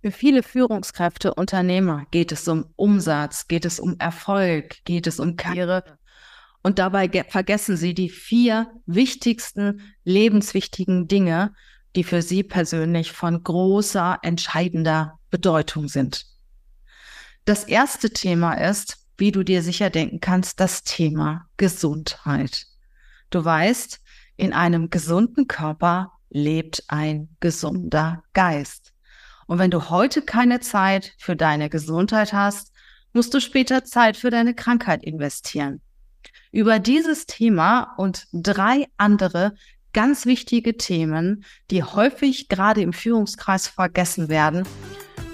Für viele Führungskräfte, Unternehmer geht es um Umsatz, geht es um Erfolg, geht es um Karriere. Und dabei vergessen sie die vier wichtigsten, lebenswichtigen Dinge, die für sie persönlich von großer, entscheidender Bedeutung sind. Das erste Thema ist, wie du dir sicher denken kannst, das Thema Gesundheit. Du weißt, in einem gesunden Körper lebt ein gesunder Geist. Und wenn du heute keine Zeit für deine Gesundheit hast, musst du später Zeit für deine Krankheit investieren. Über dieses Thema und drei andere ganz wichtige Themen, die häufig gerade im Führungskreis vergessen werden,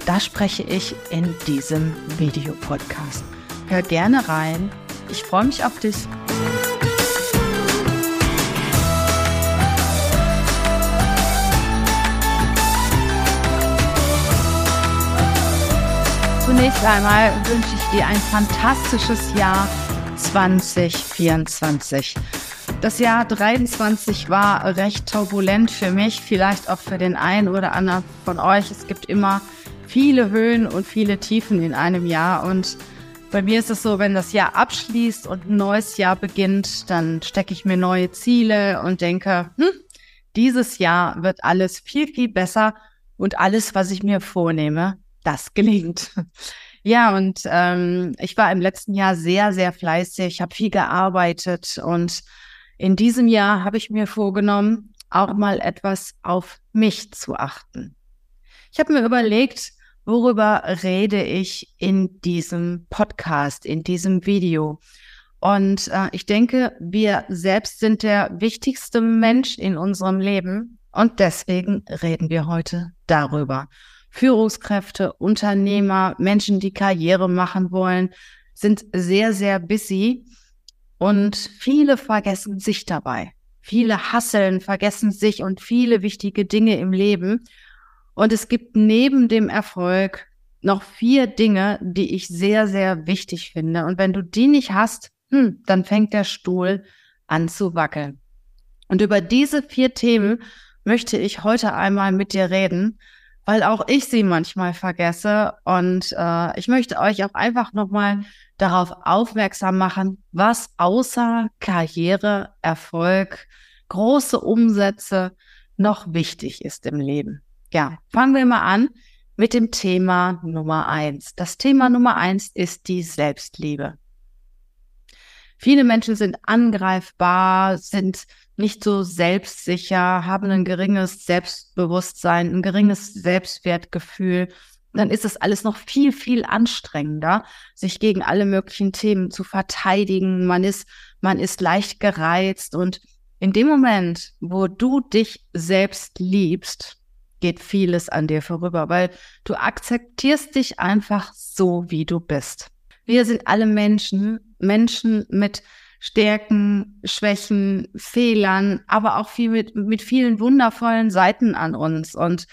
da spreche ich in diesem Videopodcast. Hör gerne rein. Ich freue mich auf dich. Zunächst einmal wünsche ich dir ein fantastisches Jahr 2024. Das Jahr 23 war recht turbulent für mich, vielleicht auch für den einen oder anderen von euch. Es gibt immer viele Höhen und viele Tiefen in einem Jahr und bei mir ist es so, wenn das Jahr abschließt und ein neues Jahr beginnt, dann stecke ich mir neue Ziele und denke, hm, dieses Jahr wird alles viel, viel besser und alles, was ich mir vornehme, das gelingt. Ja, und ähm, ich war im letzten Jahr sehr, sehr fleißig, habe viel gearbeitet und in diesem Jahr habe ich mir vorgenommen, auch mal etwas auf mich zu achten. Ich habe mir überlegt, worüber rede ich in diesem Podcast, in diesem Video. Und äh, ich denke, wir selbst sind der wichtigste Mensch in unserem Leben und deswegen reden wir heute darüber. Führungskräfte, Unternehmer, Menschen, die Karriere machen wollen, sind sehr, sehr busy und viele vergessen sich dabei. Viele hasseln, vergessen sich und viele wichtige Dinge im Leben. Und es gibt neben dem Erfolg noch vier Dinge, die ich sehr, sehr wichtig finde. Und wenn du die nicht hast, hm, dann fängt der Stuhl an zu wackeln. Und über diese vier Themen möchte ich heute einmal mit dir reden weil auch ich sie manchmal vergesse. Und äh, ich möchte euch auch einfach nochmal darauf aufmerksam machen, was außer Karriere, Erfolg, große Umsätze noch wichtig ist im Leben. Ja, fangen wir mal an mit dem Thema Nummer eins. Das Thema Nummer eins ist die Selbstliebe. Viele Menschen sind angreifbar, sind nicht so selbstsicher, haben ein geringes Selbstbewusstsein, ein geringes Selbstwertgefühl, dann ist es alles noch viel, viel anstrengender, sich gegen alle möglichen Themen zu verteidigen. Man ist, man ist leicht gereizt und in dem Moment, wo du dich selbst liebst, geht vieles an dir vorüber, weil du akzeptierst dich einfach so, wie du bist. Wir sind alle Menschen, Menschen mit Stärken, Schwächen, Fehlern, aber auch viel mit, mit vielen wundervollen Seiten an uns. Und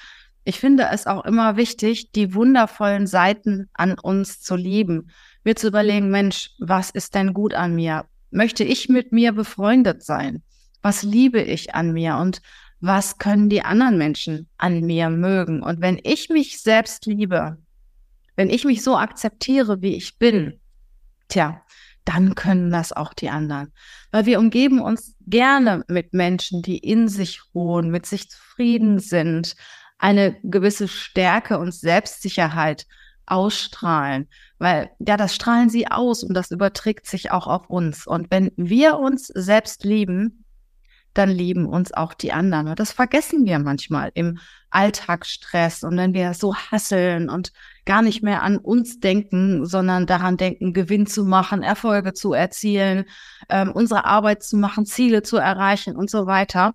ich finde es auch immer wichtig, die wundervollen Seiten an uns zu lieben. Mir zu überlegen, Mensch, was ist denn gut an mir? Möchte ich mit mir befreundet sein? Was liebe ich an mir? Und was können die anderen Menschen an mir mögen? Und wenn ich mich selbst liebe, wenn ich mich so akzeptiere, wie ich bin, tja, dann können das auch die anderen. Weil wir umgeben uns gerne mit Menschen, die in sich ruhen, mit sich zufrieden sind, eine gewisse Stärke und Selbstsicherheit ausstrahlen. Weil ja, das strahlen sie aus und das überträgt sich auch auf uns. Und wenn wir uns selbst lieben, dann lieben uns auch die anderen. Und das vergessen wir manchmal im Alltagsstress und wenn wir so hasseln und gar nicht mehr an uns denken, sondern daran denken, Gewinn zu machen, Erfolge zu erzielen, ähm, unsere Arbeit zu machen, Ziele zu erreichen und so weiter,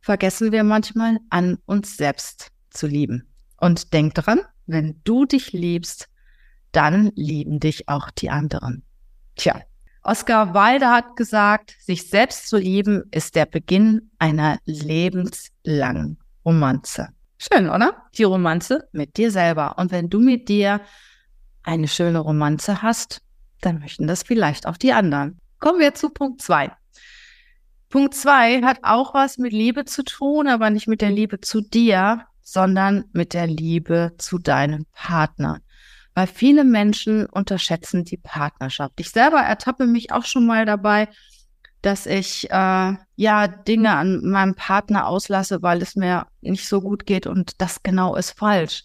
vergessen wir manchmal an uns selbst zu lieben. Und denk dran, wenn du dich liebst, dann lieben dich auch die anderen. Tja, Oscar Wilde hat gesagt, sich selbst zu lieben ist der Beginn einer lebenslangen Romanze. Schön, oder? Die Romanze mit dir selber. Und wenn du mit dir eine schöne Romanze hast, dann möchten das vielleicht auch die anderen. Kommen wir zu Punkt zwei. Punkt zwei hat auch was mit Liebe zu tun, aber nicht mit der Liebe zu dir, sondern mit der Liebe zu deinem Partner. Weil viele Menschen unterschätzen die Partnerschaft. Ich selber ertappe mich auch schon mal dabei, dass ich äh, ja Dinge an meinem Partner auslasse, weil es mir nicht so gut geht und das genau ist falsch.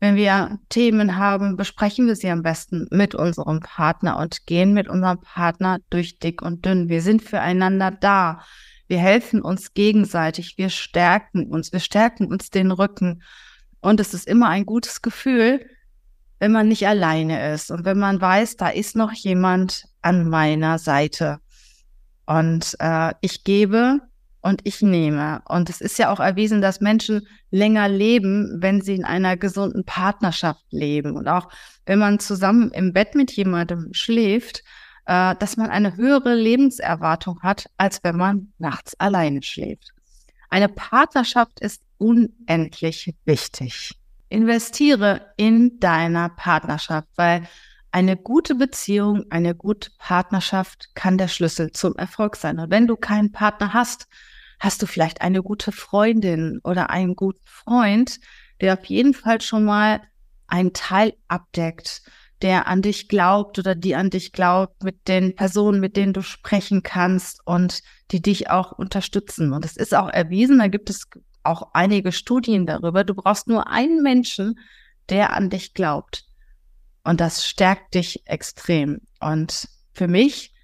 Wenn wir Themen haben, besprechen wir sie am besten mit unserem Partner und gehen mit unserem Partner durch dick und dünn. Wir sind füreinander da. Wir helfen uns gegenseitig. Wir stärken uns. Wir stärken uns den Rücken. Und es ist immer ein gutes Gefühl, wenn man nicht alleine ist und wenn man weiß, da ist noch jemand an meiner Seite. Und äh, ich gebe und ich nehme. Und es ist ja auch erwiesen, dass Menschen länger leben, wenn sie in einer gesunden Partnerschaft leben. Und auch wenn man zusammen im Bett mit jemandem schläft, äh, dass man eine höhere Lebenserwartung hat, als wenn man nachts alleine schläft. Eine Partnerschaft ist unendlich wichtig. Investiere in deiner Partnerschaft, weil eine gute Beziehung, eine gute Partnerschaft kann der Schlüssel zum Erfolg sein. Und wenn du keinen Partner hast, Hast du vielleicht eine gute Freundin oder einen guten Freund, der auf jeden Fall schon mal einen Teil abdeckt, der an dich glaubt oder die an dich glaubt, mit den Personen, mit denen du sprechen kannst und die dich auch unterstützen. Und es ist auch erwiesen, da gibt es auch einige Studien darüber. Du brauchst nur einen Menschen, der an dich glaubt. Und das stärkt dich extrem. Und für mich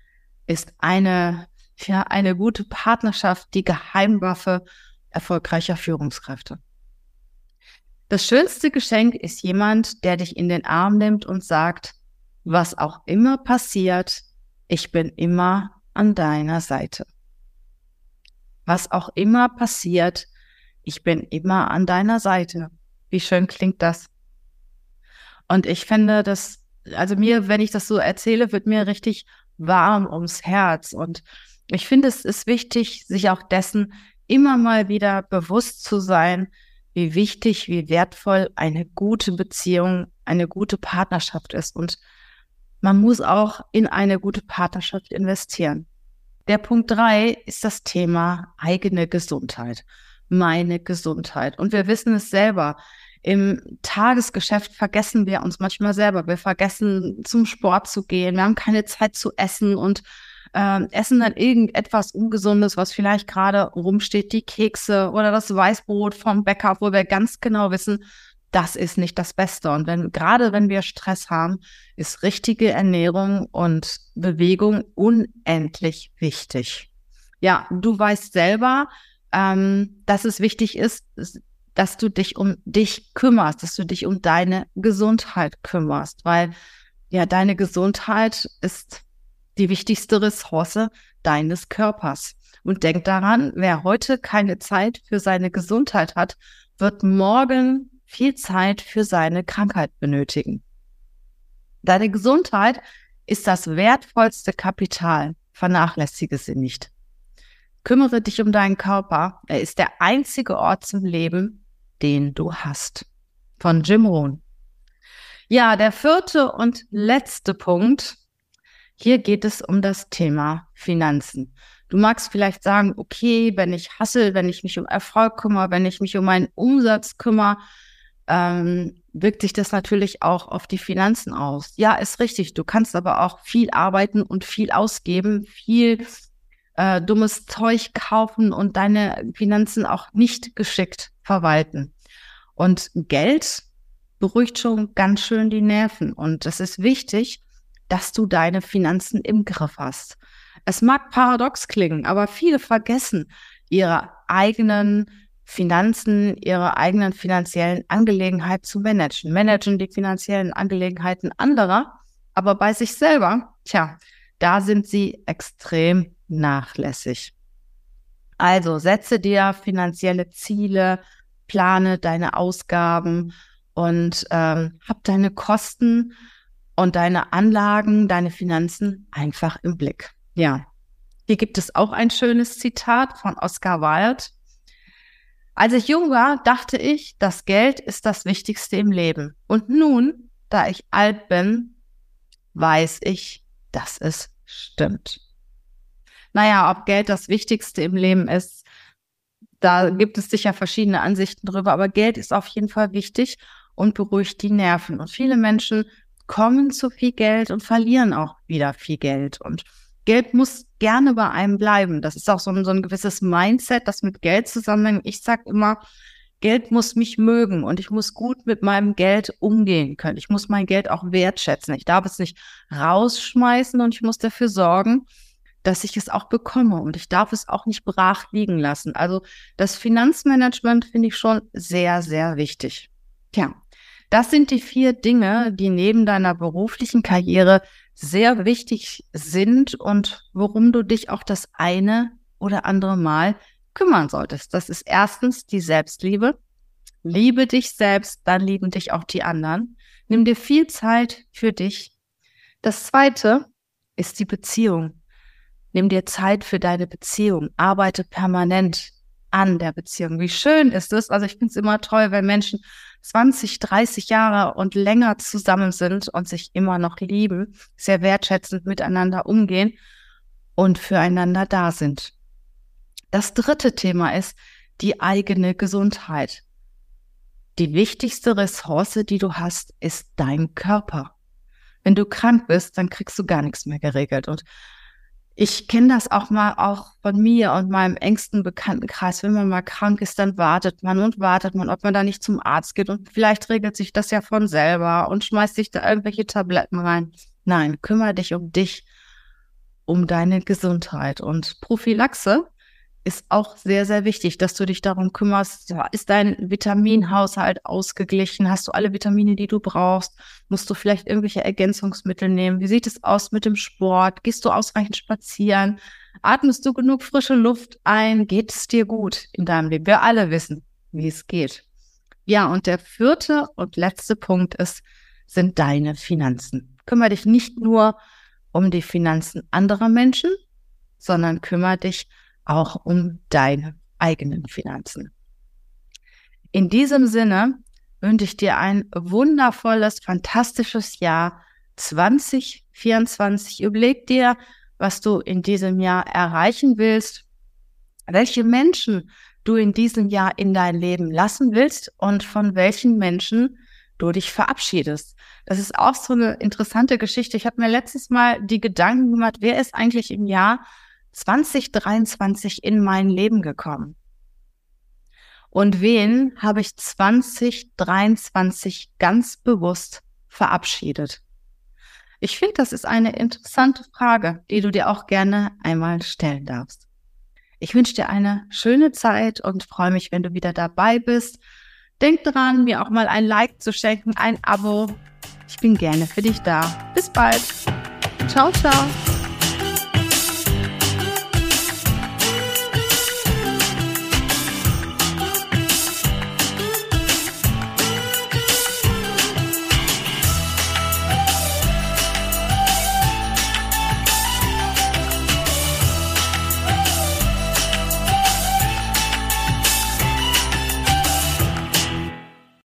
ist eine ja, eine gute Partnerschaft die Geheimwaffe erfolgreicher Führungskräfte. Das schönste Geschenk ist jemand, der dich in den Arm nimmt und sagt, was auch immer passiert, ich bin immer an deiner Seite. Was auch immer passiert, ich bin immer an deiner Seite. Wie schön klingt das? Und ich finde das, also mir, wenn ich das so erzähle, wird mir richtig warm ums Herz. Und ich finde, es ist wichtig, sich auch dessen immer mal wieder bewusst zu sein, wie wichtig, wie wertvoll eine gute Beziehung, eine gute Partnerschaft ist. Und man muss auch in eine gute Partnerschaft investieren. Der Punkt drei ist das Thema eigene Gesundheit, meine Gesundheit. Und wir wissen es selber. Im Tagesgeschäft vergessen wir uns manchmal selber. Wir vergessen zum Sport zu gehen. Wir haben keine Zeit zu essen und äh, essen dann irgendetwas Ungesundes, was vielleicht gerade rumsteht, die Kekse oder das Weißbrot vom Bäcker, wo wir ganz genau wissen, das ist nicht das Beste. Und wenn, gerade wenn wir Stress haben, ist richtige Ernährung und Bewegung unendlich wichtig. Ja, du weißt selber, ähm, dass es wichtig ist, dass du dich um dich kümmerst, dass du dich um deine Gesundheit kümmerst, weil ja, deine Gesundheit ist die wichtigste Ressource deines Körpers. Und denk daran, wer heute keine Zeit für seine Gesundheit hat, wird morgen viel Zeit für seine Krankheit benötigen. Deine Gesundheit ist das wertvollste Kapital. Vernachlässige sie nicht. Kümmere dich um deinen Körper. Er ist der einzige Ort zum Leben, den du hast. Von Jim Rohn. Ja, der vierte und letzte Punkt hier geht es um das Thema Finanzen. Du magst vielleicht sagen, okay, wenn ich hassel, wenn ich mich um Erfolg kümmere, wenn ich mich um meinen Umsatz kümmere, ähm, wirkt sich das natürlich auch auf die Finanzen aus. Ja, ist richtig. Du kannst aber auch viel arbeiten und viel ausgeben, viel äh, dummes Zeug kaufen und deine Finanzen auch nicht geschickt verwalten. Und Geld beruhigt schon ganz schön die Nerven. Und es ist wichtig, dass du deine Finanzen im Griff hast. Es mag paradox klingen, aber viele vergessen ihre eigenen Finanzen, ihre eigenen finanziellen Angelegenheiten zu managen, managen die finanziellen Angelegenheiten anderer, aber bei sich selber, tja, da sind sie extrem nachlässig. Also setze dir finanzielle Ziele, plane deine Ausgaben und ähm, hab deine Kosten und deine Anlagen, deine Finanzen einfach im Blick. Ja. Hier gibt es auch ein schönes Zitat von Oscar Wilde. Als ich jung war, dachte ich, das Geld ist das Wichtigste im Leben. Und nun, da ich alt bin, weiß ich, dass es stimmt. Naja, ob Geld das Wichtigste im Leben ist, da gibt es sicher verschiedene Ansichten drüber, aber Geld ist auf jeden Fall wichtig und beruhigt die Nerven. Und viele Menschen kommen zu viel Geld und verlieren auch wieder viel Geld. Und Geld muss gerne bei einem bleiben. Das ist auch so ein, so ein gewisses Mindset, das mit Geld zusammenhängt. Ich sage immer, Geld muss mich mögen und ich muss gut mit meinem Geld umgehen können. Ich muss mein Geld auch wertschätzen. Ich darf es nicht rausschmeißen und ich muss dafür sorgen, dass ich es auch bekomme und ich darf es auch nicht brach liegen lassen. Also das Finanzmanagement finde ich schon sehr, sehr wichtig. Tja, das sind die vier Dinge, die neben deiner beruflichen Karriere sehr wichtig sind und worum du dich auch das eine oder andere Mal kümmern solltest. Das ist erstens die Selbstliebe. Liebe dich selbst, dann lieben dich auch die anderen. Nimm dir viel Zeit für dich. Das zweite ist die Beziehung. Nimm dir Zeit für deine Beziehung. Arbeite permanent an der Beziehung. Wie schön ist es? Also ich finde es immer toll, wenn Menschen 20, 30 Jahre und länger zusammen sind und sich immer noch lieben, sehr wertschätzend miteinander umgehen und füreinander da sind. Das dritte Thema ist die eigene Gesundheit. Die wichtigste Ressource, die du hast, ist dein Körper. Wenn du krank bist, dann kriegst du gar nichts mehr geregelt. Und ich kenne das auch mal auch von mir und meinem engsten Bekanntenkreis. Wenn man mal krank ist, dann wartet man und wartet man, ob man da nicht zum Arzt geht. Und vielleicht regelt sich das ja von selber und schmeißt sich da irgendwelche Tabletten rein. Nein, kümmere dich um dich, um deine Gesundheit. Und Prophylaxe ist auch sehr, sehr wichtig, dass du dich darum kümmerst, ist dein Vitaminhaushalt ausgeglichen? Hast du alle Vitamine, die du brauchst? Musst du vielleicht irgendwelche Ergänzungsmittel nehmen? Wie sieht es aus mit dem Sport? Gehst du ausreichend spazieren? Atmest du genug frische Luft ein? Geht es dir gut in deinem Leben? Wir alle wissen, wie es geht. Ja, und der vierte und letzte Punkt ist, sind deine Finanzen. Kümmere dich nicht nur um die Finanzen anderer Menschen, sondern kümmere dich auch um deine eigenen Finanzen. In diesem Sinne wünsche ich dir ein wundervolles, fantastisches Jahr 2024. Überleg dir, was du in diesem Jahr erreichen willst, welche Menschen du in diesem Jahr in dein Leben lassen willst und von welchen Menschen du dich verabschiedest. Das ist auch so eine interessante Geschichte. Ich habe mir letztes Mal die Gedanken gemacht, wer ist eigentlich im Jahr 2023 in mein Leben gekommen? Und wen habe ich 2023 ganz bewusst verabschiedet? Ich finde, das ist eine interessante Frage, die du dir auch gerne einmal stellen darfst. Ich wünsche dir eine schöne Zeit und freue mich, wenn du wieder dabei bist. Denk dran, mir auch mal ein Like zu schenken, ein Abo. Ich bin gerne für dich da. Bis bald. Ciao, ciao.